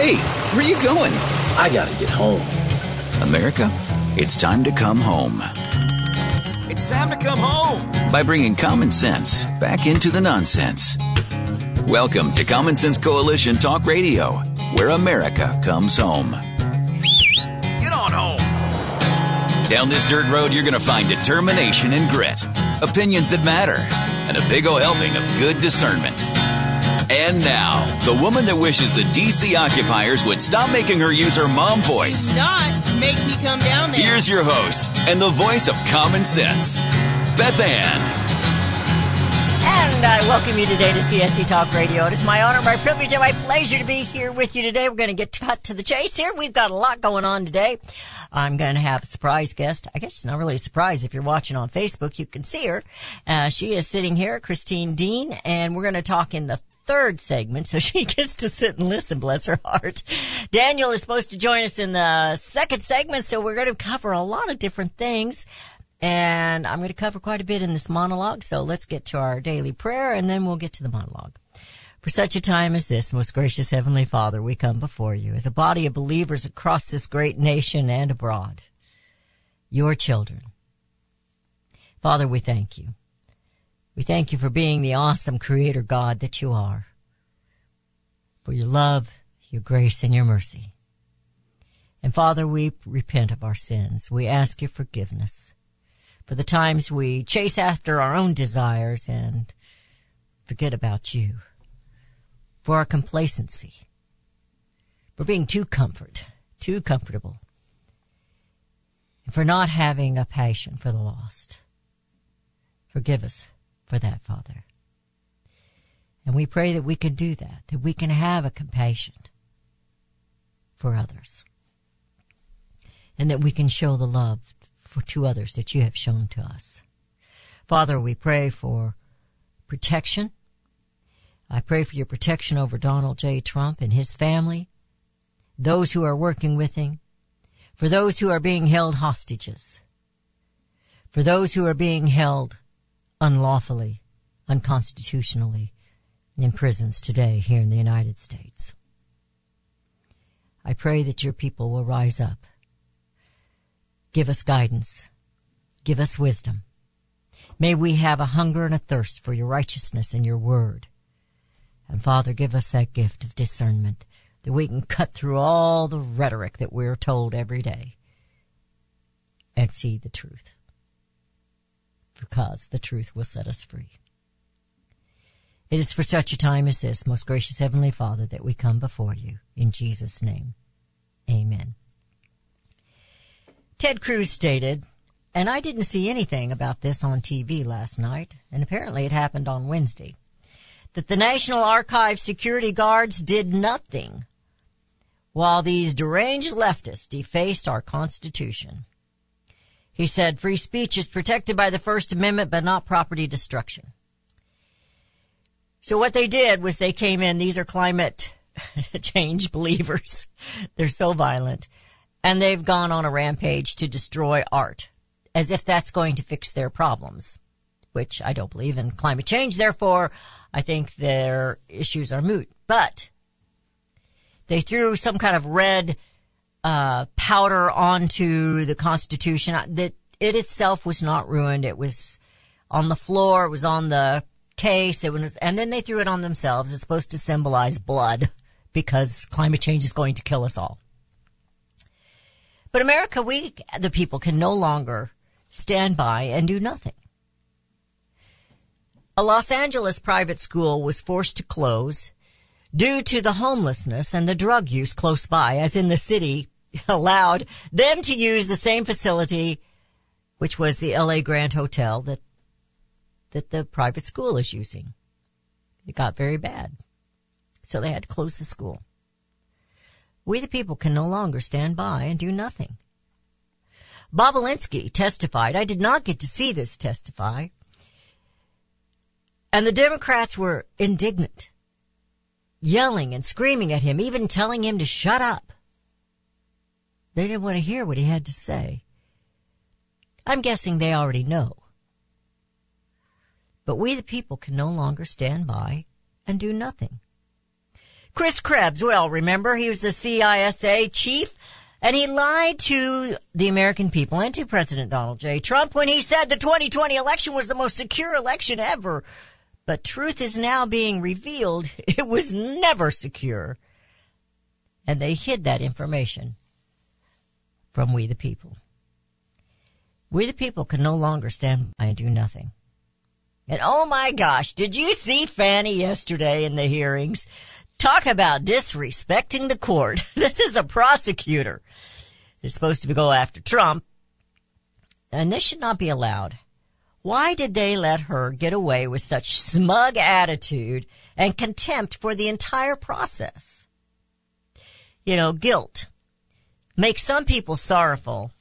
Hey, where you going? I gotta get home. America, it's time to come home. It's time to come home. By bringing common sense back into the nonsense. Welcome to Common Sense Coalition Talk Radio, where America comes home. Get on home. Down this dirt road, you're going to find determination and grit, opinions that matter, and a big ol' helping of good discernment. And now, the woman that wishes the DC occupiers would stop making her use her mom voice. Not make me come down there. Here's your host and the voice of common sense, Beth Ann. And I welcome you today to CSC Talk Radio. It is my honor, my privilege, and my pleasure to be here with you today. We're going to get cut to the chase here. We've got a lot going on today. I'm going to have a surprise guest. I guess it's not really a surprise if you're watching on Facebook. You can see her. Uh, she is sitting here, Christine Dean, and we're going to talk in the third segment, so she gets to sit and listen, bless her heart. Daniel is supposed to join us in the second segment, so we're going to cover a lot of different things. And I'm going to cover quite a bit in this monologue, so let's get to our daily prayer and then we'll get to the monologue. For such a time as this, most gracious Heavenly Father, we come before you as a body of believers across this great nation and abroad. Your children. Father, we thank you. We thank you for being the awesome creator God that you are. For your love, your grace, and your mercy. And Father, we repent of our sins. We ask your forgiveness for the times we chase after our own desires and forget about you. For our complacency. For being too comfort, too comfortable. And for not having a passion for the lost. Forgive us for that, Father. And we pray that we can do that, that we can have a compassion for others. And that we can show the love for to others that you have shown to us. Father, we pray for protection. I pray for your protection over Donald J. Trump and his family, those who are working with him, for those who are being held hostages, for those who are being held unlawfully, unconstitutionally in prisons today here in the United States. I pray that your people will rise up. Give us guidance. Give us wisdom. May we have a hunger and a thirst for your righteousness and your word. And Father, give us that gift of discernment that we can cut through all the rhetoric that we're told every day and see the truth because the truth will set us free. It is for such a time as this, most gracious Heavenly Father, that we come before you. In Jesus' name, amen. Ted Cruz stated, and I didn't see anything about this on TV last night, and apparently it happened on Wednesday, that the National Archives security guards did nothing while these deranged leftists defaced our Constitution. He said free speech is protected by the First Amendment, but not property destruction. So what they did was they came in, these are climate change believers. They're so violent. And they've gone on a rampage to destroy art as if that's going to fix their problems, which I don't believe in climate change. Therefore, I think their issues are moot. But they threw some kind of red uh, powder onto the Constitution. That it itself was not ruined. It was on the floor. It was on the case. It was, and then they threw it on themselves. It's supposed to symbolize blood because climate change is going to kill us all. But America, we, the people, can no longer stand by and do nothing. A Los Angeles private school was forced to close due to the homelessness and the drug use close by, as in the city allowed them to use the same facility, which was the LA Grand Hotel that, that the private school is using. It got very bad. So they had to close the school. We the people can no longer stand by and do nothing. Bobulinski testified. I did not get to see this testify. And the Democrats were indignant, yelling and screaming at him, even telling him to shut up. They didn't want to hear what he had to say. I'm guessing they already know. But we the people can no longer stand by and do nothing. Chris Krebs, well, remember he was the CISA chief and he lied to the American people and to President Donald J. Trump when he said the 2020 election was the most secure election ever. But truth is now being revealed. It was never secure. And they hid that information from we the people. We the people can no longer stand by and do nothing. And oh my gosh, did you see Fani yesterday in the hearings? Talk about disrespecting the court. this is a prosecutor. It's supposed to go after Trump. And this should not be allowed. Why did they let her get away with such smug attitude and contempt for the entire process? You know, guilt makes some people sorrowful,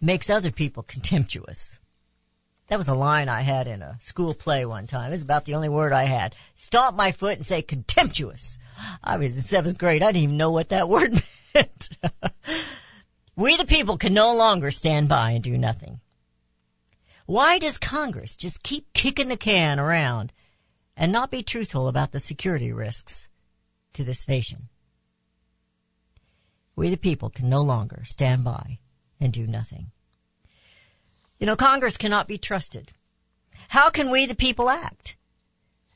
makes other people contemptuous. That was a line I had in a school play one time. It's about the only word I had. Stomp my foot and say contemptuous. I was in seventh grade. I didn't even know what that word meant. we the people can no longer stand by and do nothing. Why does Congress just keep kicking the can around and not be truthful about the security risks to this nation? We the people can no longer stand by and do nothing. You know, Congress cannot be trusted. How can we the people act?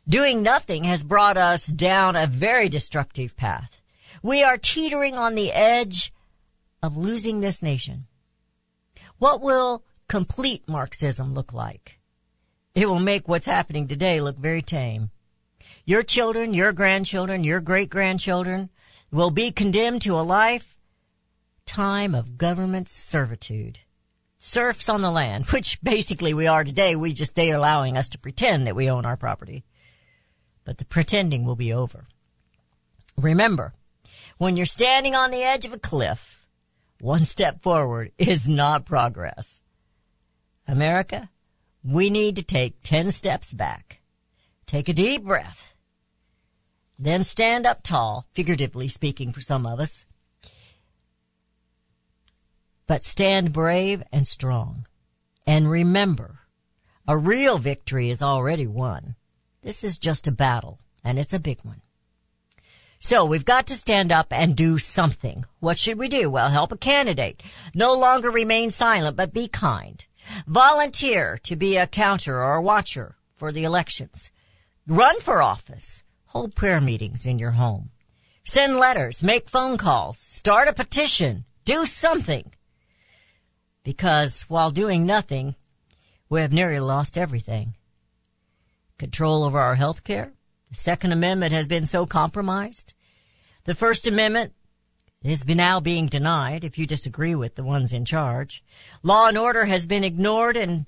Doing nothing has brought us down a very destructive path. We are teetering on the edge of losing this nation. What will complete Marxism look like? It will make what's happening today look very tame. Your children, your grandchildren, your great grandchildren will be condemned to a life time of government servitude serfs on the land, which basically we are today. We just, they are allowing us to pretend that we own our property. But the pretending will be over. Remember, when you're standing on the edge of a cliff, one step forward is not progress. America, we need to take 10 steps back. Take a deep breath. Then stand up tall, figuratively speaking for some of us, but stand brave and strong. And remember, a real victory is already won. This is just a battle, and it's a big one. So we've got to stand up and do something. What should we do? Well, help a candidate. No longer remain silent, but be kind. Volunteer to be a counter or a watcher for the elections. Run for office. Hold prayer meetings in your home. Send letters. Make phone calls. Start a petition. Do something because while doing nothing, we have nearly lost everything. Control over our health care. The Second Amendment has been so compromised. The First Amendment is now being denied if you disagree with the ones in charge. Law and order has been ignored and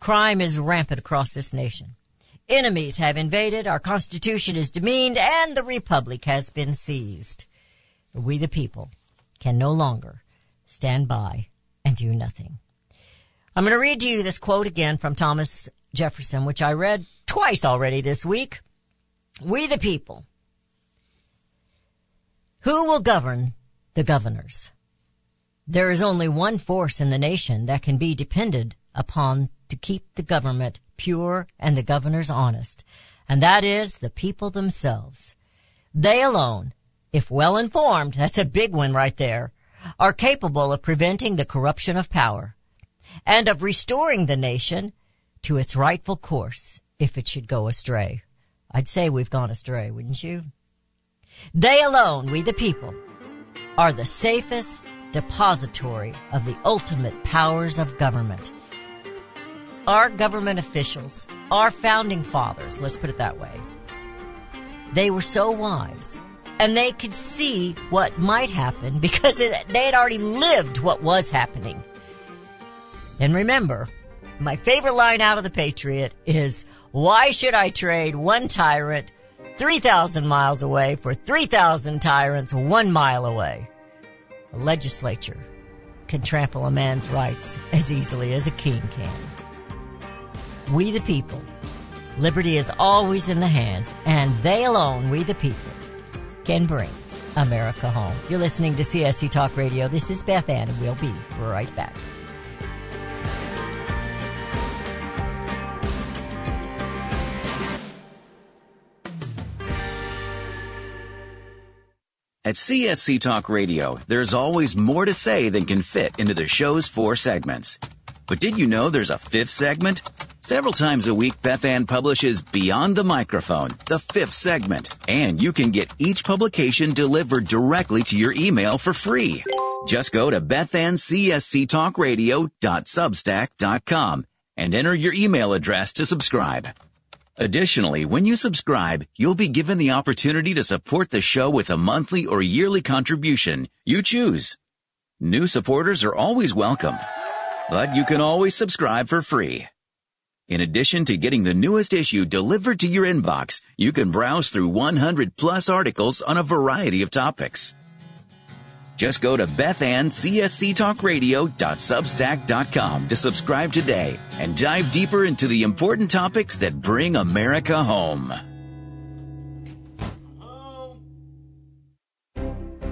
crime is rampant across this nation. Enemies have invaded, our Constitution is demeaned, and the Republic has been seized. We the people can no longer stand by and do nothing. I'm going to read to you this quote again from Thomas Jefferson, which I read twice already this week. We the people. Who will govern the governors? There is only one force in the nation that can be depended upon to keep the government pure and the governors honest, and that is the people themselves. They alone, if well informed, that's a big one right there, are capable of preventing the corruption of power and of restoring the nation to its rightful course if it should go astray. I'd say we've gone astray, wouldn't you? They alone, we the people, are the safest depository of the ultimate powers of government. Our government officials, our founding fathers, let's put it that way, they were so wise and they could see what might happen because it, they had already lived what was happening. And remember, my favorite line out of the Patriot is, why should I trade one tyrant 3,000 miles away for 3,000 tyrants one mile away? A legislature can trample a man's rights as easily as a king can. We the people. Liberty is always in the hands, and they alone, we the people, can bring America home. You're listening to CSC Talk Radio. This is Beth Ann, and we'll be right back. At CSC Talk Radio, there's always more to say than can fit into the show's four segments. But did you know there's a fifth segment? Several times a week, Beth Ann publishes Beyond the Microphone, the fifth segment, and you can get each publication delivered directly to your email for free. Just go to bethancscsctalkradio.substack.com and enter your email address to subscribe. Additionally, when you subscribe, you'll be given the opportunity to support the show with a monthly or yearly contribution. You choose. New supporters are always welcome, but you can always subscribe for free. In addition to getting the newest issue delivered to your inbox, you can browse through 100 plus articles on a variety of topics. Just go to bethancscsctalkradio.substack.com to subscribe today and dive deeper into the important topics that bring America home.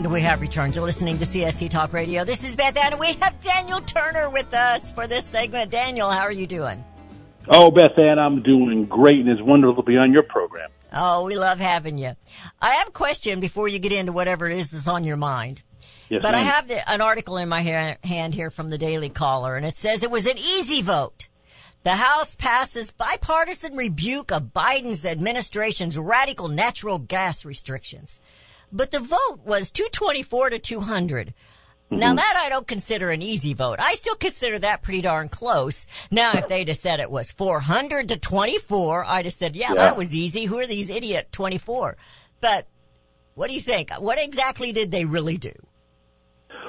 And we have returned to listening to CSC Talk Radio. This is Beth Ann, and we have Daniel Turner with us for this segment. Daniel, how are you doing? Oh, Beth Ann, I'm doing great, and it's wonderful to be on your program. Oh, we love having you. I have a question before you get into whatever it is that's on your mind. Yes, but I have the, an article in my ha- hand here from the Daily Caller, and it says it was an easy vote. The House passes bipartisan rebuke of Biden's administration's radical natural gas restrictions. But the vote was 224 to 200. Now that I don't consider an easy vote. I still consider that pretty darn close. Now if they'd have said it was 400 to 24, I'd have said, yeah, Yeah. that was easy. Who are these idiot 24? But what do you think? What exactly did they really do?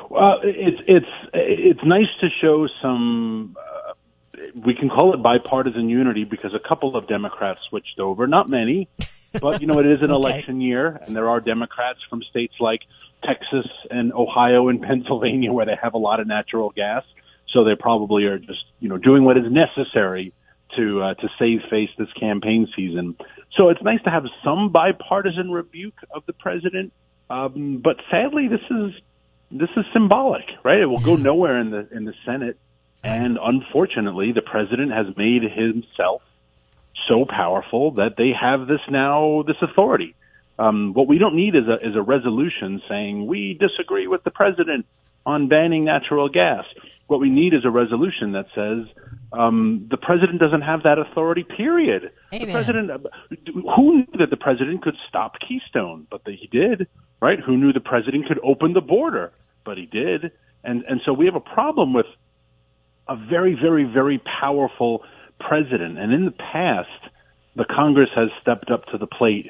Well, it's it's it's nice to show some. Uh, we can call it bipartisan unity because a couple of Democrats switched over. Not many, but you know it is an Okay. election year, and there are Democrats from states like Texas and Ohio and Pennsylvania where they have a lot of natural gas. So they probably are just you know doing what is necessary to uh, to save face this campaign season. So it's nice to have some bipartisan rebuke of the president. Um, but sadly, this is this is symbolic, right? It will go nowhere in the in the Senate, and unfortunately, the president has made himself so powerful that they have this now this authority. Um, what we don't need is a is a resolution saying we disagree with the president on banning natural gas. What we need is a resolution that says um, the president doesn't have that authority. Period. Amen. The president. Who knew that the president could stop Keystone? But he did. Right? Who knew the president could open the border? But he did. And and so we have a problem with a very, very, very powerful president. And in the past, the Congress has stepped up to the plate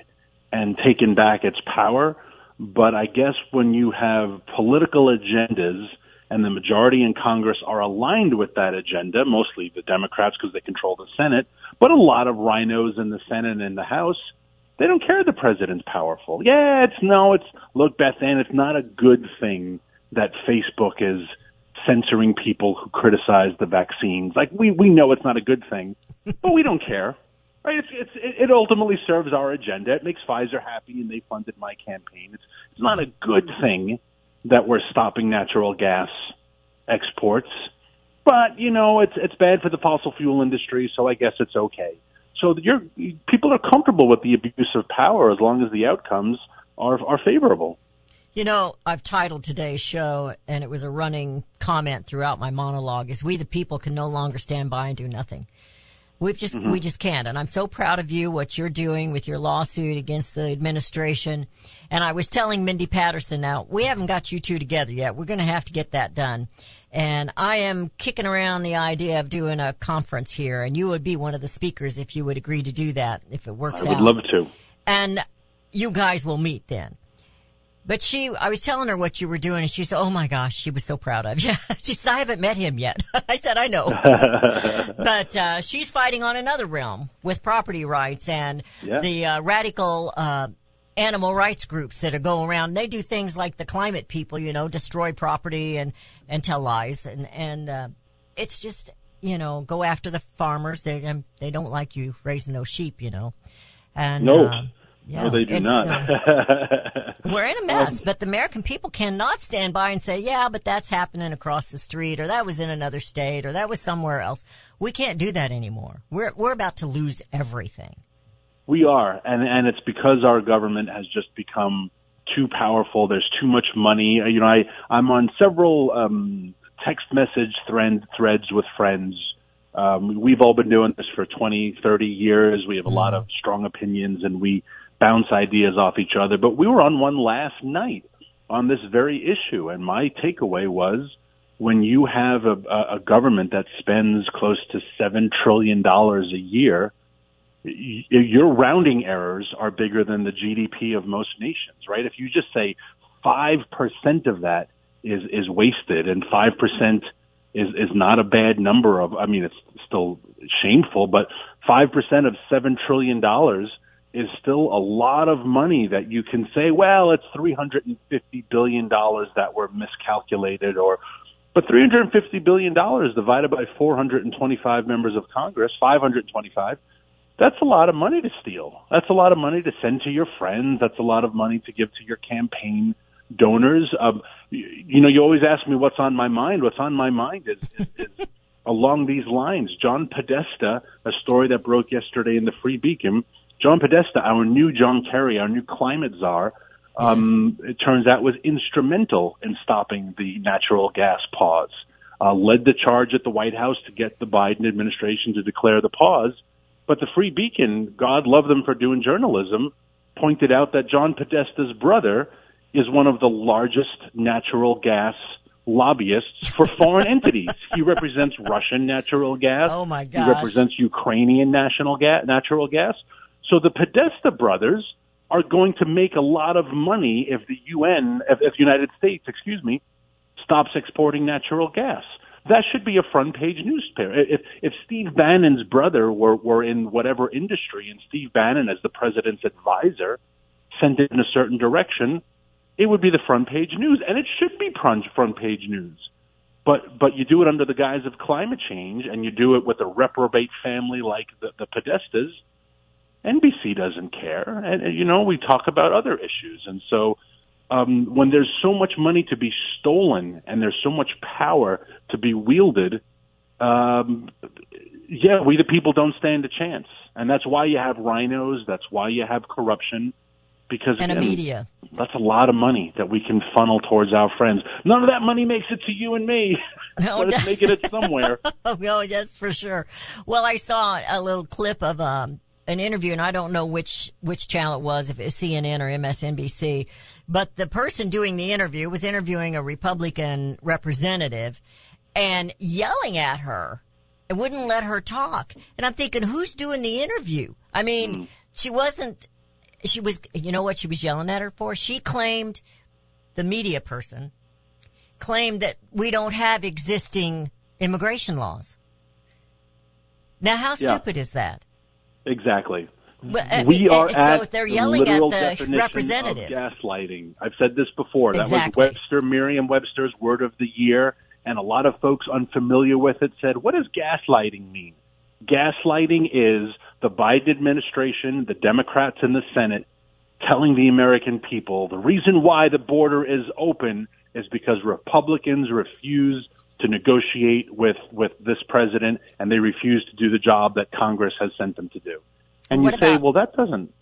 and taken back its power. But I guess when you have political agendas and the majority in Congress are aligned with that agenda, mostly the Democrats because they control the Senate, but a lot of RINOs in the Senate and in the House, they don't care the president's powerful. Yeah, it's no, it's look, Beth Ann, it's not a good thing that Facebook is censoring people who criticize the vaccines. Like we we know it's not a good thing, but we don't care. Right? It's, it's, it ultimately serves our agenda. It makes Pfizer happy, and they funded my campaign. It's, it's not a good thing that we're stopping natural gas exports, but you know it's it's bad for the fossil fuel industry, so I guess it's okay. So you're, people are comfortable with the abuse of power as long as the outcomes are are favorable. You know, I've titled today's show, and it was a running comment throughout my monologue: "Is we the people can no longer stand by and do nothing." We've just mm-hmm. we just can't, and I'm so proud of you what you're doing with your lawsuit against the administration. And I was telling Mindy Patterson, now we haven't got you two together yet. We're going to have to get that done. And I am kicking around the idea of doing a conference here, and you would be one of the speakers if you would agree to do that if it works out. I would love to. And you guys will meet then. But she, I was telling her what you were doing, and she said, "Oh my gosh," she was so proud of you. she said, "I haven't met him yet." I said, "I know," but uh, she's fighting on another realm with property rights and yeah. the uh, radical uh, animal rights groups that are going around. They do things like the climate people, you know, destroy property and and tell lies, and and uh, it's just you know go after the farmers. They um, they don't like you raising those sheep, you know, and no. Uh, yeah, no, they do not. Uh, we're in a mess, um, but the American people cannot stand by and say, yeah, but that's happening across the street or that was in another state or that was somewhere else. We can't do that anymore. We're, we're about to lose everything. We are. And, and it's because our government has just become too powerful. There's too much money. You know, I, I'm on several, um, text message thread, threads with friends um, we've all been doing this for 20, 30 years. We have a lot of strong opinions and we bounce ideas off each other. But we were on one last night on this very issue, and my takeaway was when you have a, a government that spends close to seven trillion dollars a year, your rounding errors are bigger than the GDP of most nations, right? If you just say five percent of that is is wasted, and five percent is is not a bad number of. I mean, it's still shameful, but five percent of seven trillion dollars is still a lot of money that you can say, well, it's $350 billion that were miscalculated or, but $350 billion divided by 425 members of Congress, 525, that's a lot of money to steal. That's a lot of money to send to your friends. That's a lot of money to give to your campaign donors. Um, you, know, you always ask me what's on my mind. What's on my mind is, is, is along these lines. John Podesta, a story that broke yesterday in the Free Beacon, John Podesta, our new John Kerry, our new climate czar, um, yes. it turns out was instrumental in stopping the natural gas pause. Uh, led the charge at the White House to get the Biden administration to declare the pause. But the Free Beacon, God love them for doing journalism, pointed out that John Podesta's brother is one of the largest natural gas lobbyists for foreign entities. He represents Russian natural gas. Oh my God! He represents Ukrainian national gas, natural gas. So the Podesta brothers are going to make a lot of money if the UN, if, if the United States, excuse me, stops exporting natural gas. That should be a front page newspaper. If, if Steve Bannon's brother were, were in whatever industry and Steve Bannon, as the president's advisor, sent it in a certain direction, it would be the front page news, and it should be front page news. But but you do it under the guise of climate change, and you do it with a reprobate family like the, the Podestas, NBC doesn't care. And, and you know, we talk about other issues. And so, um, when there's so much money to be stolen and there's so much power to be wielded, um, yeah, we the people don't stand a chance. And that's why you have RINOs. That's why you have corruption. Because and again, a media. That's a lot of money that we can funnel towards our friends. None of that money makes it to you and me. No, it's making it somewhere. oh, that's for sure. Well, I saw a little clip of um, an interview, and I don't know which which channel it was, if it was CNN or MSNBC, but the person doing the interview was interviewing a Republican representative and yelling at her It wouldn't let her talk. And I'm thinking, who's doing the interview? I mean, mm. she wasn't, she was, you know what she was yelling at her for? She claimed, the media person, claimed that we don't have existing immigration laws. Now, how stupid yeah. is that? Exactly. But, uh, we are so at they're yelling the at the representative. gaslighting. I've said this before. Exactly. That was Webster, Merriam-Webster's word of the year, and a lot of folks unfamiliar with it said, "What does gaslighting mean?" Gaslighting is the Biden administration, the Democrats in the Senate, telling the American people the reason why the border is open is because Republicans refuse to negotiate with with this president, and they refuse to do the job that Congress has sent them to do. And what you say, about- well, that doesn't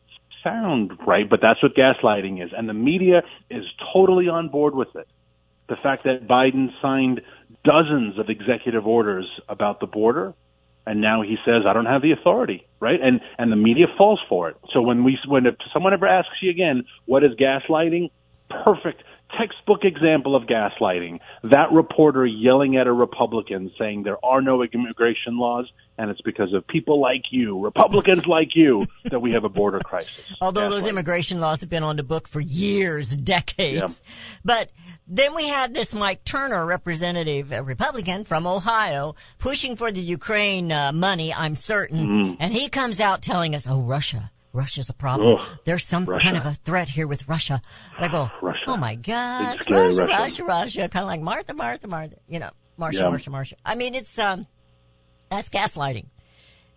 sound right, but that's what gaslighting is. And the media is totally on board with it. The fact that Biden signed dozens of executive orders about the border, and now he says, I don't have the authority, right? And, and the media falls for it. So when we, when if someone ever asks you again, what is gaslighting? Perfect textbook example of gaslighting. That reporter yelling at a Republican saying there are no immigration laws and it's because of people like you, Republicans like you, that we have a border crisis. Although those immigration laws have been on the book for years, decades. But then we had this Mike Turner, representative, a Republican from Ohio, pushing for the Ukraine uh, money, I'm certain. Mm. And he comes out telling us, oh, Russia. Russia's a problem. Ugh, There's some Russia. kind of a threat here with Russia. And I go, Russia. oh my gosh, Russia, Russia. Russia, Russia, kind of like Martha, Martha, Martha, you know, Marsha, Yeah. Marsha, Marsha. I mean, it's, um, that's gaslighting.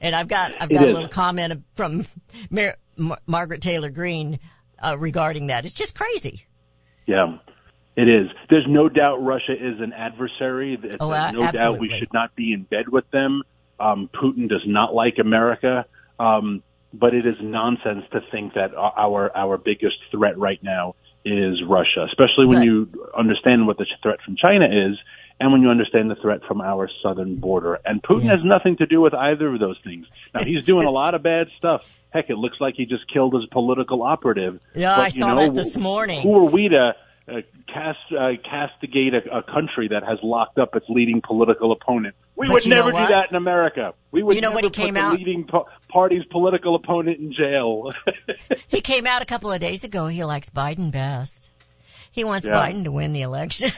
And I've got, I've It got a is. little comment from Mar- Mar- Margaret Taylor Greene uh, regarding that. It's just crazy. Yeah, it is. There's no doubt Russia is an adversary. There's Oh, no a- doubt we should not be in bed with them. Um, Putin does not like America. Um, but it is nonsense to think that our our biggest threat right now is Russia, especially when Right. you understand what the threat from China is and when you understand the threat from our southern border. And Putin Yes. has nothing to do with either of those things. Now he's doing a lot of bad stuff. Heck, it looks like he just killed his political operative. Yeah, But, I saw know, that this morning. Who are we to uh, cast uh, castigate a, a country that has locked up its leading political opponent? We But would never do that in America. We would You know never what he put came the out- leading po- party's political opponent in jail. He came out a couple of days ago. He likes Biden best. He wants Yeah. Biden to win the election.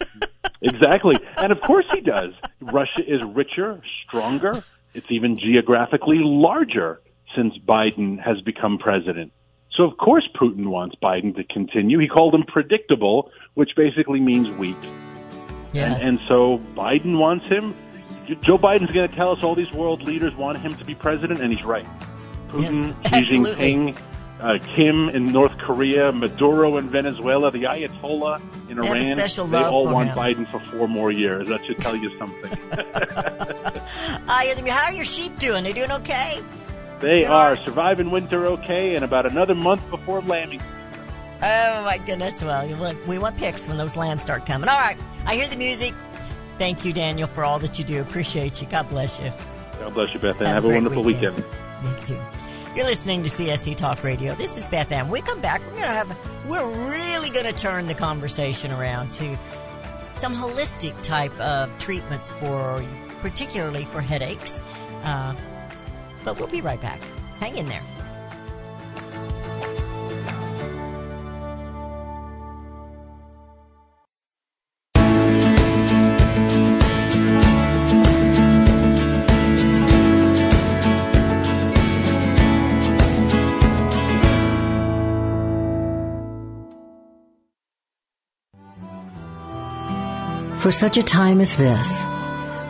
exactly. And of course he does. Russia is richer, stronger. It's even geographically larger since Biden has become president. So of course Putin wants Biden to continue. He called him predictable, which basically means weak. yes. And, and so Biden wants him. Joe Biden's going to tell us all these world leaders want him to be president, and he's right. Putin, Yes, Xi. Jinping, uh, Kim in North Korea, Maduro in Venezuela, the Ayatollah in They have a Iran. they all want him. Biden for four more years. That should tell you something. How are your sheep doing? They doing okay? They are surviving winter okay, and about another month before lambing. Oh my goodness! Well, want- we want pics when those lambs start coming. All right, I hear the music. Thank you, Daniel, for all that you do. Appreciate you. God bless you. God bless you, Beth, and Have a have, a wonderful weekend. weekend. You too. You're listening to CSC Talk Radio. This is Beth Ann. When we come back, we're gonna have we're really gonna turn the conversation around to some holistic type of treatments for particularly for headaches. Uh, but we'll be right back. Hang in there. For such a time as this,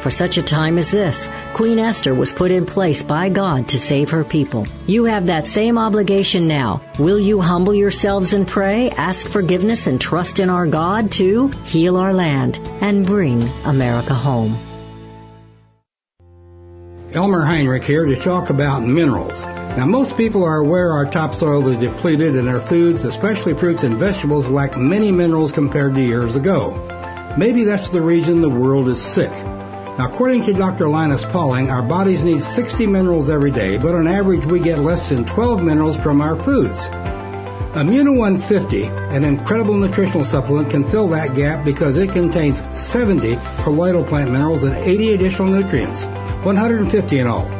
For such a time as this, Queen Esther was put in place by God to save her people. You have that same obligation now. Will you humble yourselves and pray, ask forgiveness, and trust in our God to heal our land and bring America home? Elmer Heinrich here to talk about minerals. Now, most people are aware our topsoil is depleted and our foods, especially fruits and vegetables, lack many minerals compared to years ago. Maybe that's the reason the world is sick. Now, according to Dr. Linus Pauling, our bodies need 60 minerals every day, but on average we get less than 12 minerals from our foods. Immuno 150, an incredible nutritional supplement, can fill that gap because it contains 70 colloidal plant minerals and 80 additional nutrients. 150 in all.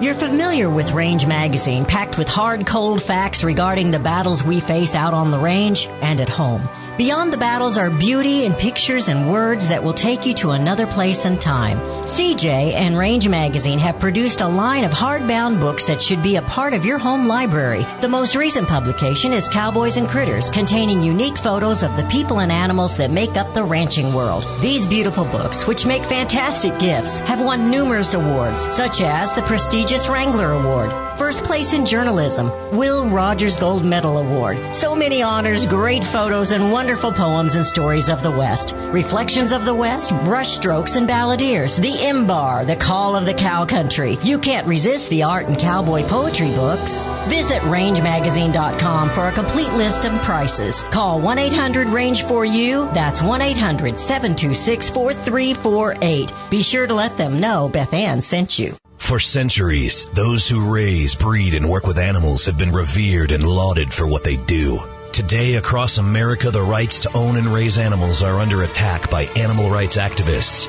You're familiar with Range Magazine, packed with hard, cold facts regarding the battles we face out on the range and at home. Beyond the battles are beauty and pictures and words that will take you to another place and time. CJ and Range Magazine have produced a line of hardbound books that should be a part of your home library. The most recent publication is Cowboys and Critters, containing unique photos of the people and animals that make up the ranching world. These beautiful books, which make fantastic gifts, have won numerous awards, such as the prestigious Wrangler Award, First Place in Journalism, Will Rogers Gold Medal Award. So many honors, great photos, and wonderful poems and stories of the West. Reflections of the West, Brushstrokes and Balladeers, The Imbar, The Call of the Cow Country. You can't resist the art and cowboy poetry books. Visit rangemagazine.com for a complete list of prices. Call 1 800 RANGE for you. That's 1-800-726-4348. Be sure to let them know Beth Ann sent you. For centuries, those who raise, breed, and work with animals have been revered and lauded for what they do. Today, across America, the rights to own and raise animals are under attack by animal rights activists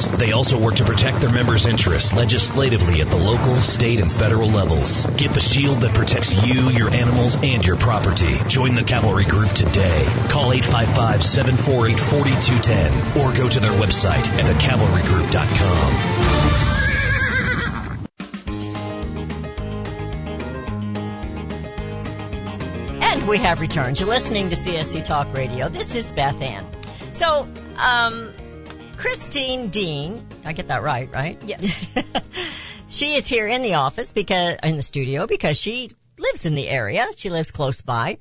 They also work to protect their members' interests legislatively at the local, state, and federal levels. Get the shield that protects you, your animals, and your property. Join the Cavalry Group today. Call 855-748-4210 or go to their website at thecavalrygroup.com. And we have returned. You're listening to CSC Talk Radio. This is Beth Ann. So, um, Christine Dean, I get that right, right? Yes. she is here in the office because, in the studio because she lives in the area. She lives close by.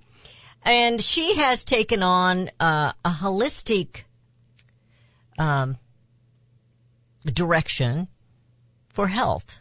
And she has taken on, uh, a holistic, um, direction for health.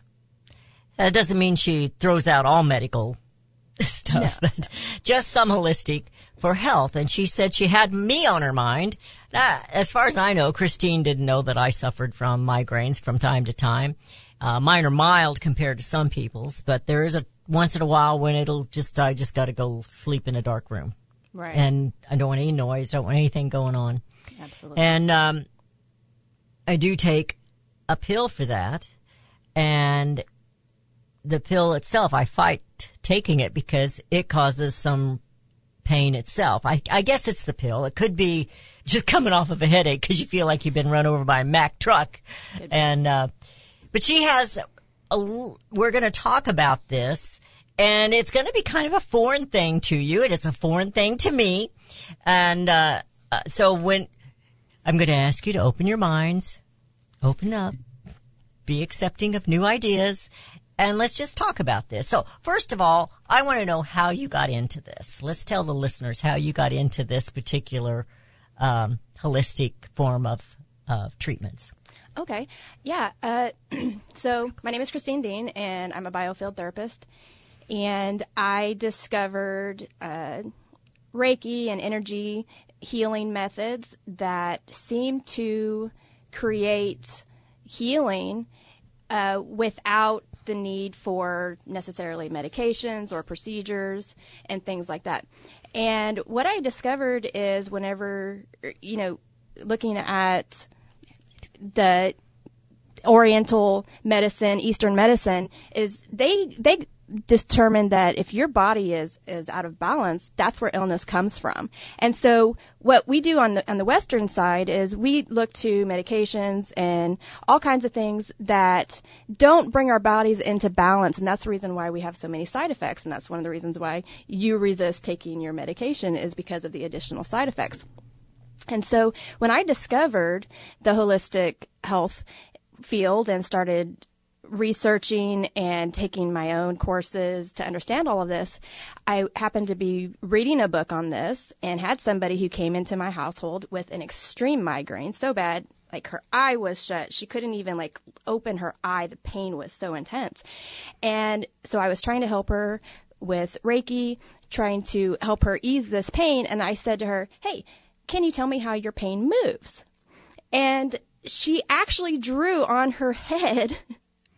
That doesn't mean she throws out all medical stuff, but just some holistic for health. And she said she had me on her mind. Now, as far as I know, Christine didn't know that I suffered from migraines from time to time. Uh, mine are mild compared to some people's, but there is a once in a while when it'll just, I just gotta go sleep in a dark room. Right. And I don't want any noise, I don't want anything going on. Absolutely. And, um, I do take a pill for that. And the pill itself, I fight taking it because it causes some pain itself. I, I guess it's the pill. It could be just coming off of a headache because you feel like you've been run over by a Mack truck. And, uh, but she has, a, we're going to talk about this and it's going to be kind of a foreign thing to you and it's a foreign thing to me. And, uh, uh so when I'm going to ask you to open your minds, open up, be accepting of new ideas and let's just talk about this. So first of all, I want to know how you got into this. Let's tell the listeners how you got into this particular um, holistic form of of treatments. Okay. Yeah. Uh, so my name is Christine Dean, and I'm a biofield therapist. And I discovered uh, Reiki and energy healing methods that seem to create healing uh, without the need for necessarily medications or procedures and things like that. And what I discovered is whenever, you know, looking at the Oriental medicine, Eastern medicine, is they they determined that if your body is is out of balance, that's where illness comes from. And so what we do on the on the western side is we look to medications and all kinds of things that don't bring our bodies into balance and that's the reason why we have so many side effects and that's one of the reasons why you resist taking your medication is because of the additional side effects. And so when I discovered the holistic health field and started researching and taking my own courses to understand all of this, I happened to be reading a book on this and had somebody who came into my household with an extreme migraine so bad like her eye was shut. She couldn't even like open her eye. The pain was so intense. And so i was trying to help her with reiki trying to help her ease this pain. And i said to her hey can you tell me how your pain moves? And she actually drew on her head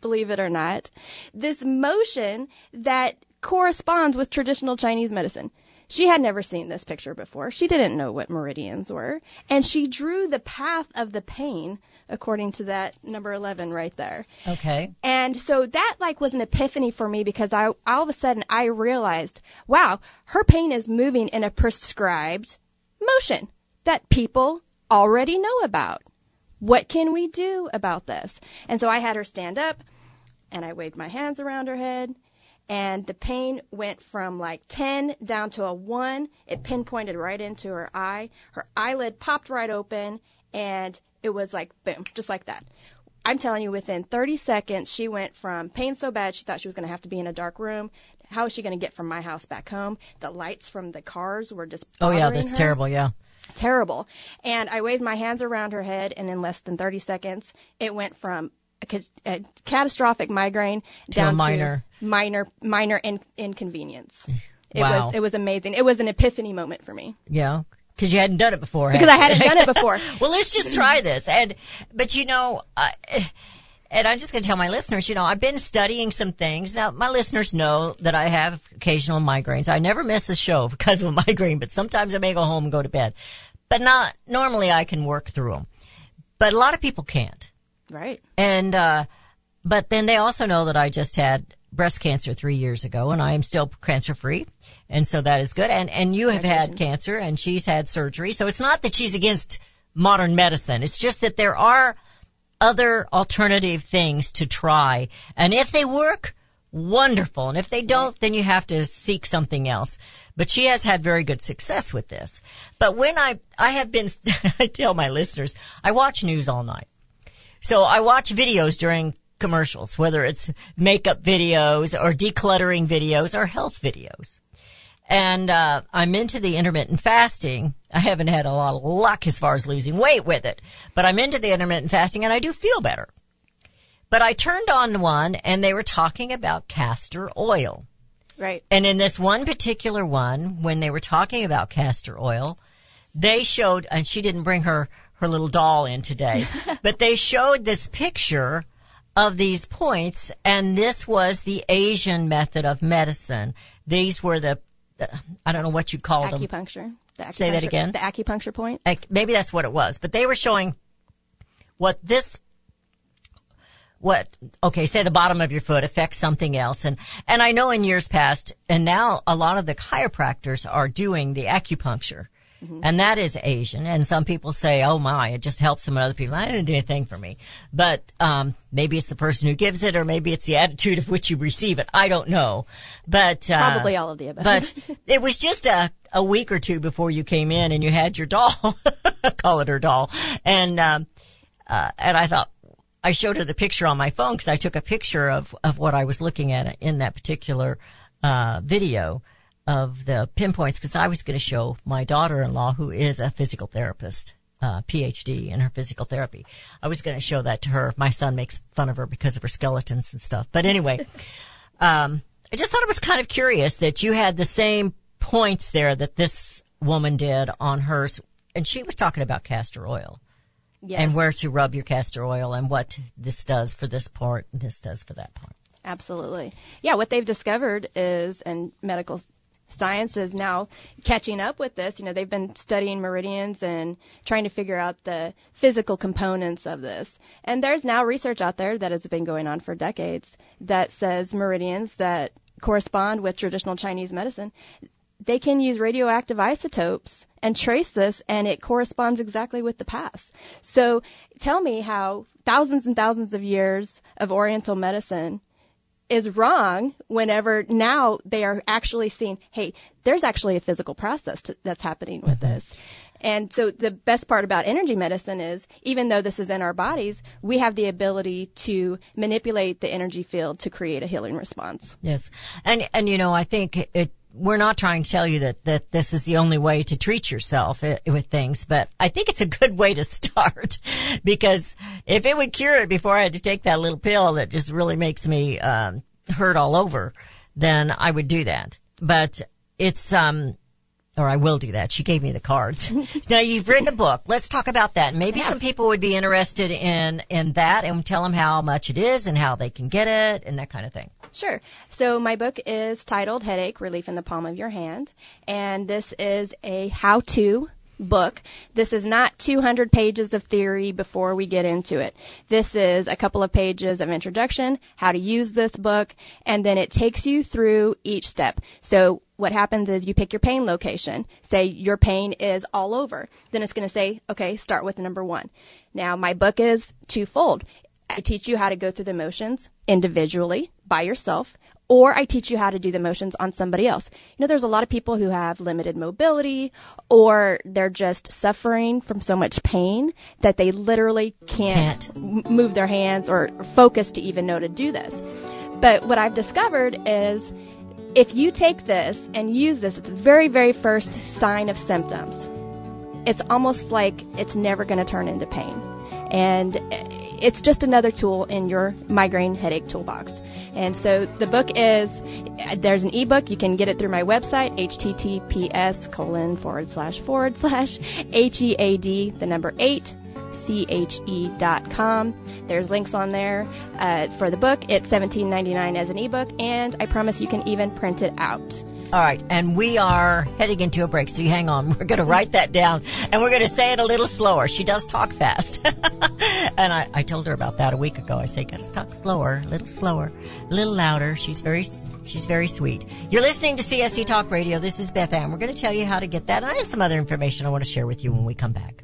believe it or not, this motion that corresponds with traditional Chinese medicine. She had never seen this picture before. She didn't know what meridians were. And she drew the path of the pain according to that number 11 right there. Okay. And so that like was an epiphany for me because I all of a sudden I realized, wow, her pain is moving in a prescribed motion that people already know about. What can we do about this? And so I had her stand up and I waved my hands around her head and the pain went from like 10 down to a 1. It pinpointed right into her eye. Her eyelid popped right open and it was like boom, just like that. I'm telling you, within 30 seconds, she went from pain so bad she thought she was going to have to be in a dark room. How is she going to get from my house back home? The lights from the cars were just. Oh, yeah, that's her. terrible, yeah. Terrible. And I waved my hands around her head, and in less than 30 seconds, it went from a, catastrophic migraine To down a minor. to minor minor in, inconvenience. It Wow. was it was amazing. It was an epiphany moment for me Yeah. Because you hadn't done it before. because I hadn't done it before. well, let's just try this. And, but you know, uh, and I'm just going to tell my listeners, you know, I've been studying some things. Now, my listeners know that I have occasional migraines. I never miss a show because of a migraine, but sometimes I may go home and go to bed. But not, normally I can work through them. But a lot of people can't. Right. And, uh, but then they also know that I just had breast cancer three years ago and I am still cancer free. And so that is good. And, and you have had cancer and she's had surgery. So it's not that she's against modern medicine. It's just that there are other alternative things to try. And if they work, wonderful. And if they don't, then you have to seek something else. But she has had very good success with this. But when I, I have been, I tell my listeners, I watch news all night. So I watch videos during commercials, whether it's makeup videos or decluttering videos or health videos. And uh, I'm into the intermittent fasting. I haven't had a lot of luck as far as losing weight with it, but I'm into the intermittent fasting and I do feel better. But I turned on one and they were talking about castor oil. Right. And in this one particular one, when they were talking about castor oil, they showed, and she didn't bring her, her little doll in today, but they showed this picture of these points, and this was the Asian method of medicine. These were the, the I don't know what you'd call them. Acupuncture. The Say that again? The acupuncture point. Eh, maybe that's what it was, but they were showing what this what okay say the bottom of your foot affects something else and and I know in years past and now a lot of the chiropractors are doing the acupuncture and that is Asian. And some people say oh my it just helps some other people. I didn't do anything for me. But um maybe it's the person who gives it or maybe it's the attitude of which you receive it. I don't know. But uh, Probably all of the above. but it was just a, a week or two before you came in and you had your doll, call it her doll. And, um, uh, and I thought, I showed her the picture on my phone because I took a picture of, of what I was looking at in that particular, uh, video of the pinpoints because I was going to show my daughter-in-law who is a physical therapist. uh, PhD in her physical therapy. I was going to show that to her. My son makes fun of her because of her skeletons and stuff. But anyway, um, I just thought it was kind of curious that you had the same points there that this woman did on hers, and she was talking about castor oil. Yes. And where to rub your castor oil and what this does for this part and this does for that part. Absolutely. Yeah, what they've discovered is, and medical science is now catching up with this. You know, they've been studying meridians and trying to figure out the physical components of this. And there's now research out there that has been going on for decades that says meridians that correspond with traditional Chinese medicine, they can use radioactive isotopes and trace this and it corresponds exactly with the past. So tell me how thousands and thousands of years of Oriental medicine is wrong whenever now they are actually seeing, hey, there's actually a physical process to, that's happening with mm-hmm. this. And so the best part about energy medicine is even though this is in our bodies, we have the ability to manipulate the energy field to create a healing response. Yes. And, and you know, I think it, we're not trying to tell you that, that this is the only way to treat yourself eh, with things, but I think it's a good way to start because if it would cure it before I had to take that little pill that just really makes me, um, hurt all over, then I would do that. But it's, um, or I will do that. She gave me the cards. now you've written a book. Let's talk about that. Maybe some people would be interested in, in that and tell them how much it is and how they can get it and that kind of thing. Sure. So my book is titled Headache Relief in the Palm of Your Hand, and this is a how-to book. This is not 200 pages of theory before we get into it. This is a couple of pages of introduction, how to use this book, and then it takes you through each step. So what happens is you pick your pain location. Say your pain is all over. Then it's going to say, okay, start with number one. Now my book is twofold. I teach you how to go through the motions individually by yourself or I teach you how to do the motions on somebody else. You know, there's a lot of people who have limited mobility or they're just suffering from so much pain that they literally can't, Can't. move their hands or focus to even know to do this. But what I've discovered is if you take this and use this at the very, very first sign of symptoms, it's almost like it's never going to turn into pain. And it's just another tool in your migraine headache toolbox. And so the book is, there's an ebook. You can get it through my website, https colon forward slash forward slash H-E-A-D, the number eight, C-H-E dot com. There's links on there uh, for the book. It's $17.99 as an ebook, and I promise you can even print it out. All right, and we are heading into a break, so you hang on. We're going to write that down, and we're going to say it a little slower. She does talk fast, and I, I told her about that a week ago. I say, "Got to talk slower, a little slower, a little louder." She's very, she's very sweet. You're listening to CSC Talk Radio. This is Beth Ann. We're going to tell you how to get that, I have some other information I want to share with you when we come back.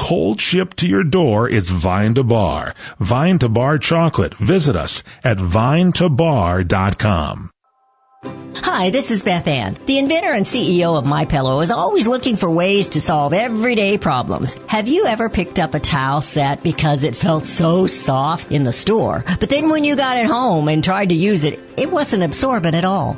Cold shipped to your door, it's Vine to Bar. Vine to Bar chocolate. Visit us at vinetobar.com. Hi, this is Beth Ann. The inventor and CEO of My Pillow is always looking for ways to solve everyday problems. Have you ever picked up a towel set because it felt so soft in the store, but then when you got it home and tried to use it, it wasn't absorbent at all?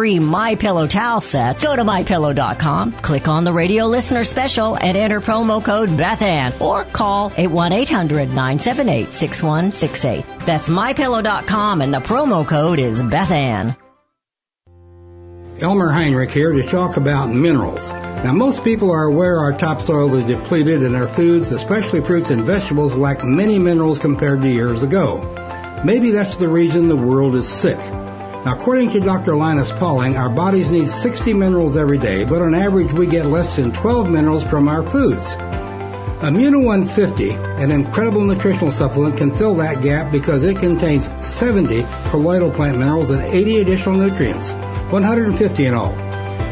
My Pillow towel set, go to mypillow.com, click on the radio listener special and enter promo code BethAnn or call 81800-978-6168. That's mypillow.com and the promo code is BethAnn. Elmer Heinrich here to talk about minerals. Now, most people are aware our topsoil is depleted and our foods, especially fruits and vegetables, lack many minerals compared to years ago. Maybe that's the reason the world is sick. Now, according to Dr. Linus Pauling, our bodies need 60 minerals every day, but on average we get less than 12 minerals from our foods. Immuno 150, an incredible nutritional supplement, can fill that gap because it contains 70 colloidal plant minerals and 80 additional nutrients. 150 in all.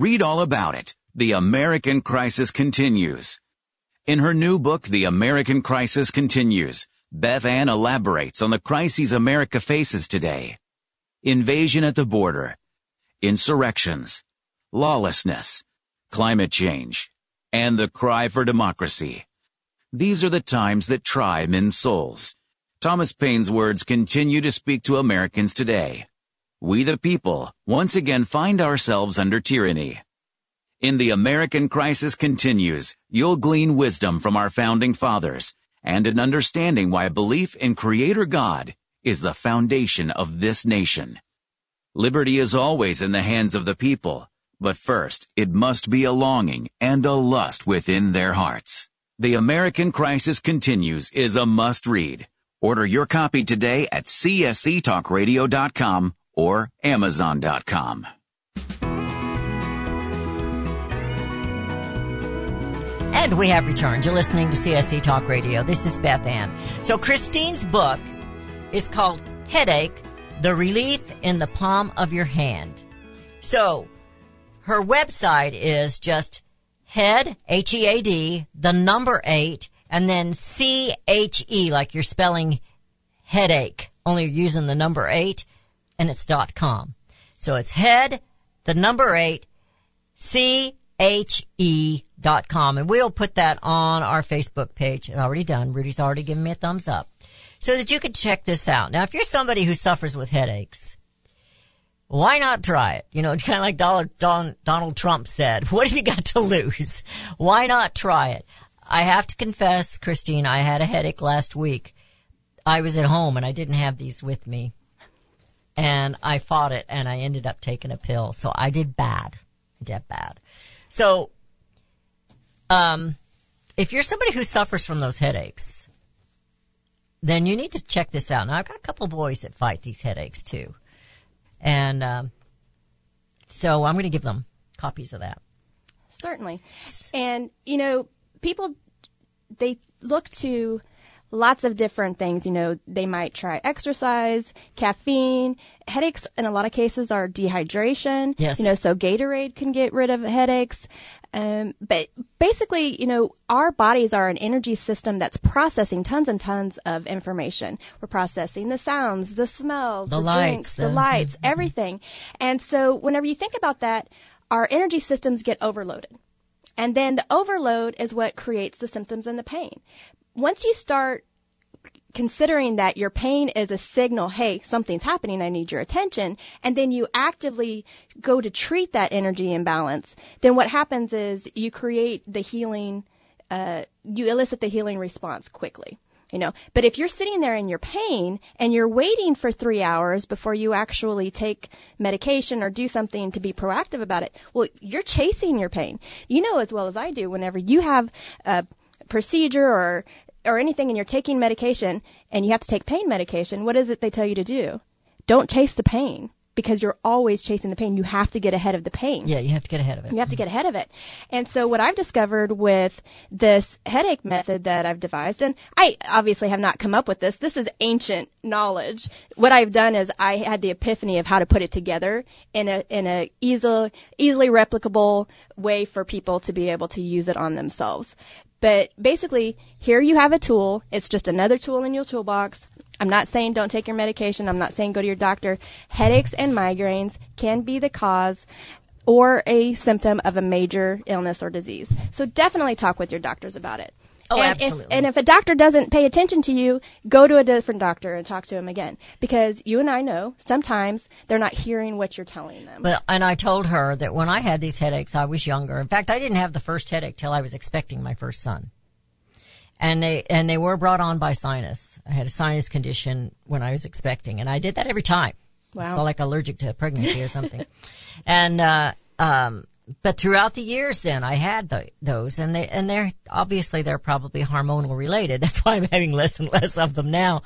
Read all about it. The American Crisis Continues. In her new book, The American Crisis Continues, Beth Ann elaborates on the crises America faces today. Invasion at the border, insurrections, lawlessness, climate change, and the cry for democracy. These are the times that try men's souls. Thomas Paine's words continue to speak to Americans today. We the people once again find ourselves under tyranny. In The American Crisis Continues, you'll glean wisdom from our founding fathers and an understanding why belief in Creator God is the foundation of this nation. Liberty is always in the hands of the people, but first it must be a longing and a lust within their hearts. The American Crisis Continues is a must read. Order your copy today at csctalkradio.com or amazon.com. And we have returned. You're listening to CSC Talk Radio. This is Beth Ann. So Christine's book is called Headache, The Relief in the Palm of Your Hand. So her website is just head, H-E-A-D, the number eight, and then C-H-E, like you're spelling headache, only you're using the number eight, and it's dot com. So it's head, the number eight, C-H-E dot com. And we'll put that on our Facebook page. It's already done. Rudy's already given me a thumbs up. So that you can check this out. Now, if you're somebody who suffers with headaches, why not try it? You know, it's kind of like Donald, Don, Donald Trump said, what have you got to lose? Why not try it? I have to confess, Christine, I had a headache last week. I was at home and I didn't have these with me. And I fought it and I ended up taking a pill. So I did bad. I did bad. So, um, if you're somebody who suffers from those headaches, then you need to check this out. Now, I've got a couple boys that fight these headaches too. And, um, so I'm going to give them copies of that. Certainly. And, you know, people, they look to lots of different things. You know, they might try exercise, caffeine. Headaches in a lot of cases are dehydration. Yes. You know, so Gatorade can get rid of headaches. Um, but basically, you know, our bodies are an energy system that's processing tons and tons of information. We're processing the sounds, the smells, The the, lights, drinks, the, the- lights, everything. And so whenever you think about that, our energy systems get overloaded. And then the overload is what creates the symptoms and the pain. Once you start considering that your pain is a signal, hey, something's happening, I need your attention, and then you actively go to treat that energy imbalance, then what happens is you create the healing, uh, you elicit the healing response quickly. You know, but if you're sitting there in your pain and you're waiting for three hours before you actually take medication or do something to be proactive about it, well, you're chasing your pain. You know as well as I do, whenever you have a procedure or or anything and you're taking medication and you have to take pain medication, what is it they tell you to do? Don't chase the pain because you're always chasing the pain. You have to get ahead of the pain. Yeah, you have to get ahead of it. You have to get ahead of it. And so what I've discovered with this headache method that I've devised, and I obviously have not come up with this. This is ancient knowledge. What I've done is I had the epiphany of how to put it together in a, in a easily, easily replicable way for people to be able to use it on themselves. But basically, here you have a tool. It's just another tool in your toolbox. I'm not saying don't take your medication. I'm not saying go to your doctor. Headaches and migraines can be the cause or a symptom of a major illness or disease. So definitely talk with your doctors about it. Oh, and absolutely. If, and if a doctor doesn't pay attention to you, go to a different doctor and talk to him again. Because you and I know sometimes they're not hearing what you're telling them. But and I told her that when I had these headaches, I was younger. In fact, I didn't have the first headache till I was expecting my first son. And they and they were brought on by sinus. I had a sinus condition when I was expecting, and I did that every time. Wow. So like allergic to pregnancy or something. and uh, um, but throughout the years, then I had the, those, and they and they're obviously they're probably hormonal related. That's why I'm having less and less of them now.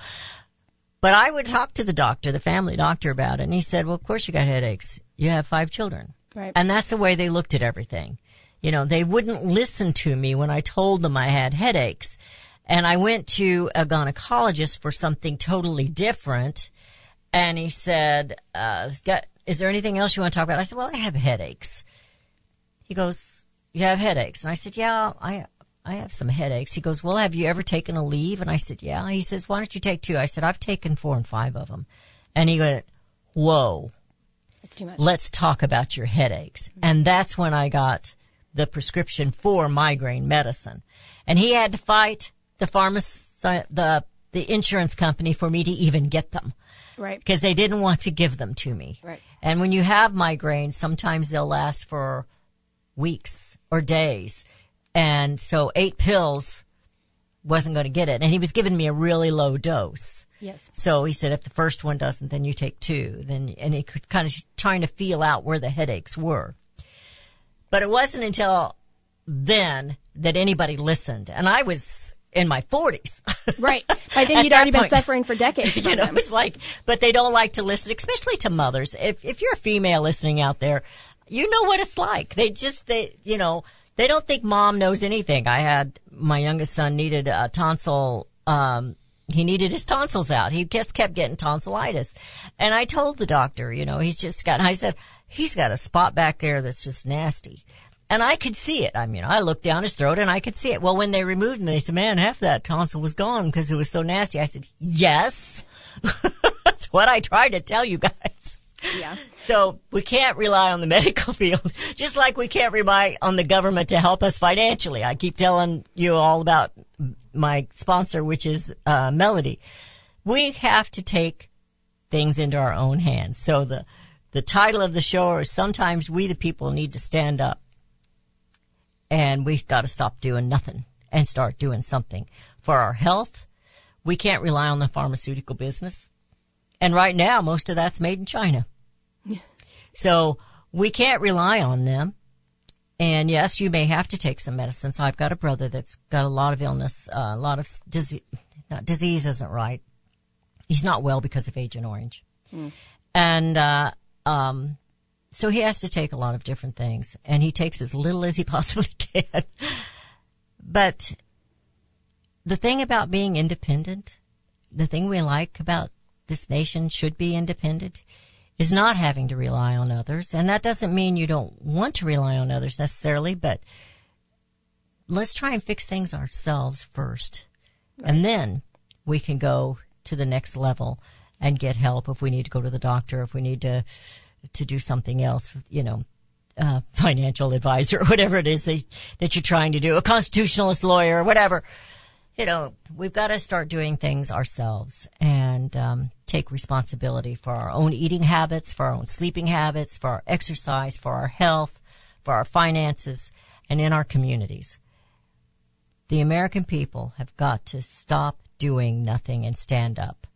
But I would talk to the doctor, the family doctor, about it, and he said, "Well, of course you got headaches. You have five children." Right. And that's the way they looked at everything. You know, they wouldn't listen to me when I told them I had headaches. And I went to a gynecologist for something totally different. And he said, uh, got, is there anything else you want to talk about? I said, well, I have headaches. He goes, you have headaches? And I said, yeah, I, I have some headaches. He goes, well, have you ever taken Aleve? And I said, yeah. He says, why don't you take two? I said, I've taken four and five of them. And he went, whoa, it's too much. let's talk about your headaches. And that's when I got the prescription for migraine medicine. And he had to fight the pharmacy, the, the insurance company for me to even get them. Right. Because they didn't want to give them to me. Right. And when you have migraines, sometimes they'll last for weeks or days. And so eight pills wasn't going to get it. And he was giving me a really low dose. Yes. So he said, if the first one doesn't, then you take two. Then, and he could kind of trying to feel out where the headaches were. But it wasn't until then that anybody listened. And I was in my forties. Right. By then you'd already been suffering for decades. you know, them. it's like, but they don't like to listen, especially to mothers. If, if you're a female listening out there, you know what it's like. They just, they, you know, they don't think mom knows anything. I had, my youngest son needed a tonsil, um, he needed his tonsils out. He just kept getting tonsillitis. And I told the doctor, you know, he's just got, I said, he's got a spot back there that's just nasty. And I could see it. I mean, I looked down his throat and I could see it. Well, when they removed him, they said, man, half that tonsil was gone because it was so nasty. I said, yes. That's what I tried to tell you guys. Yeah. So we can't rely on the medical field, just like we can't rely on the government to help us financially. I keep telling you all about my sponsor, which is uh, Melody. We have to take things into our own hands. So the the title of the show is sometimes we the people need to stand up, and we've got to stop doing nothing and start doing something for our health. We can't rely on the pharmaceutical business. And right now, most of that's made in China. So we can't rely on them. And yes, you may have to take some medicine. So I've got a brother that's got a lot of illness, uh, a lot of disease. Disease isn't right. He's not well because of Agent Orange. And, uh, um, so he has to take a lot of different things and he takes as little as he possibly can. But the thing about being independent, the thing we like about this nation should be independent is not having to rely on others. And that doesn't mean you don't want to rely on others necessarily, but let's try and fix things ourselves first. And then we can go to the next level and get help if we need to go to the doctor, if we need to, to do something else, you know, uh, financial advisor, or whatever it is that, that you're trying to do, a constitutionalist lawyer, or whatever. You know, we've got to start doing things ourselves and um, take responsibility for our own eating habits, for our own sleeping habits, for our exercise, for our health, for our finances, and in our communities. The American people have got to stop doing nothing and stand up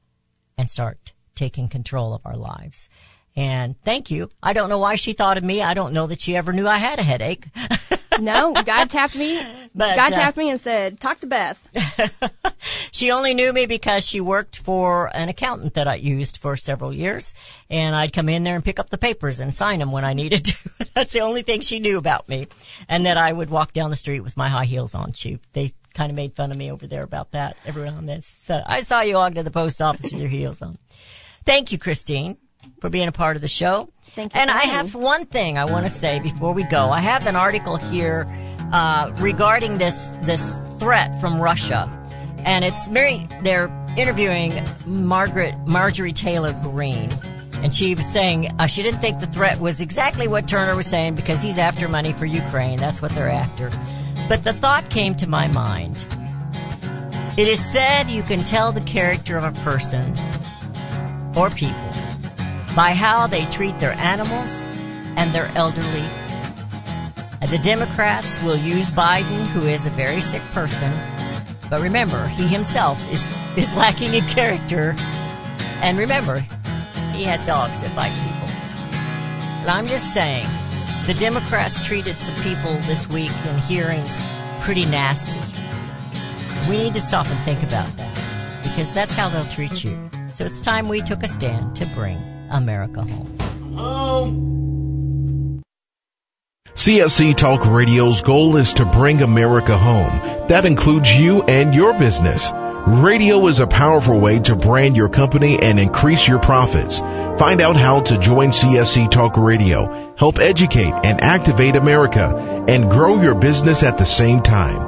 and start taking control of our lives. And thank you. I don't know why she thought of me. I don't know that she ever knew I had a headache. no, God tapped me. But, God uh, tapped me and said, "Talk to Beth." she only knew me because she worked for an accountant that I used for several years, and I'd come in there and pick up the papers and sign them when I needed to. That's the only thing she knew about me, and that I would walk down the street with my high heels on. She they kind of made fun of me over there about that every now and then. So I saw you walk to the post office with your heels on. Thank you, Christine for being a part of the show. Thank you. And I have one thing I want to say before we go. I have an article here uh, regarding this this threat from Russia, and it's Mary. They're interviewing Margaret Marjorie Taylor Greene. And she was saying uh, she didn't think the threat was exactly what Turner was saying because he's after money for Ukraine. That's what they're after. But the thought came to my mind. It is said you can tell the character of a person or people by how they treat their animals and their elderly. And the Democrats will use Biden, who is a very sick person, but remember, he himself is, is lacking in character. And remember, he had dogs that bite people. And I'm just saying, the Democrats treated some people this week in hearings pretty nasty. We need to stop and think about that because that's how they'll treat you. So it's time we took a stand to bring America home. Home. CSC Talk Radio's goal is to bring America home. That includes you and your business. Radio is a powerful way to brand your company and increase your profits. Find out how to join CSC Talk Radio, help educate and activate America, and grow your business at the same time.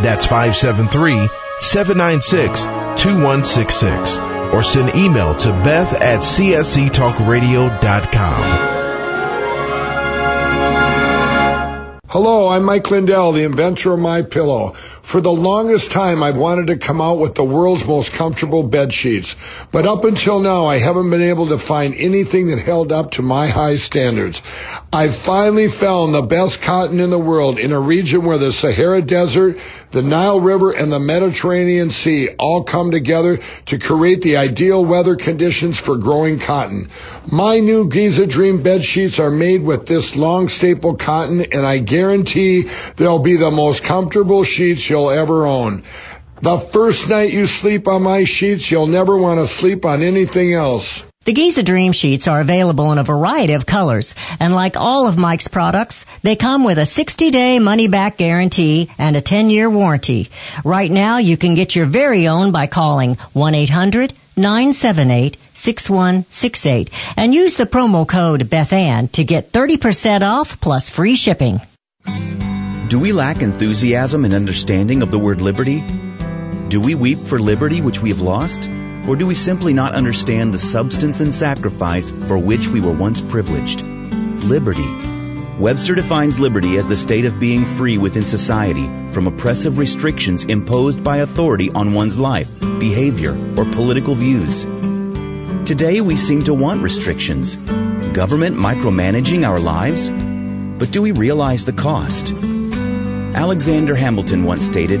That's 573-796-2166 or send email to beth at csctalkradio.com. Hello, I'm Mike Lindell, the inventor of My Pillow. For the longest time, I've wanted to come out with the world's most comfortable bed sheets. But up until now, I haven't been able to find anything that held up to my high standards. I finally found the best cotton in the world in a region where the Sahara Desert, the Nile River, and the Mediterranean Sea all come together to create the ideal weather conditions for growing cotton. My new Giza Dream bed sheets are made with this long staple cotton, and I guarantee they'll be the most comfortable sheets you'll ever own. The first night you sleep on my sheets, you'll never want to sleep on anything else. The Giza Dream Sheets are available in a variety of colors, and like all of Mike's products, they come with a 60-day money-back guarantee and a 10-year warranty. Right now, you can get your very own by calling 1-800-978-6168 and use the promo code BethAnn to get 30% off plus free shipping. Do we lack enthusiasm and understanding of the word liberty? Do we weep for liberty which we have lost? Or do we simply not understand the substance and sacrifice for which we were once privileged? Liberty. Webster defines liberty as the state of being free within society from oppressive restrictions imposed by authority on one's life, behavior, or political views. Today we seem to want restrictions. Government micromanaging our lives? But do we realize the cost? Alexander Hamilton once stated,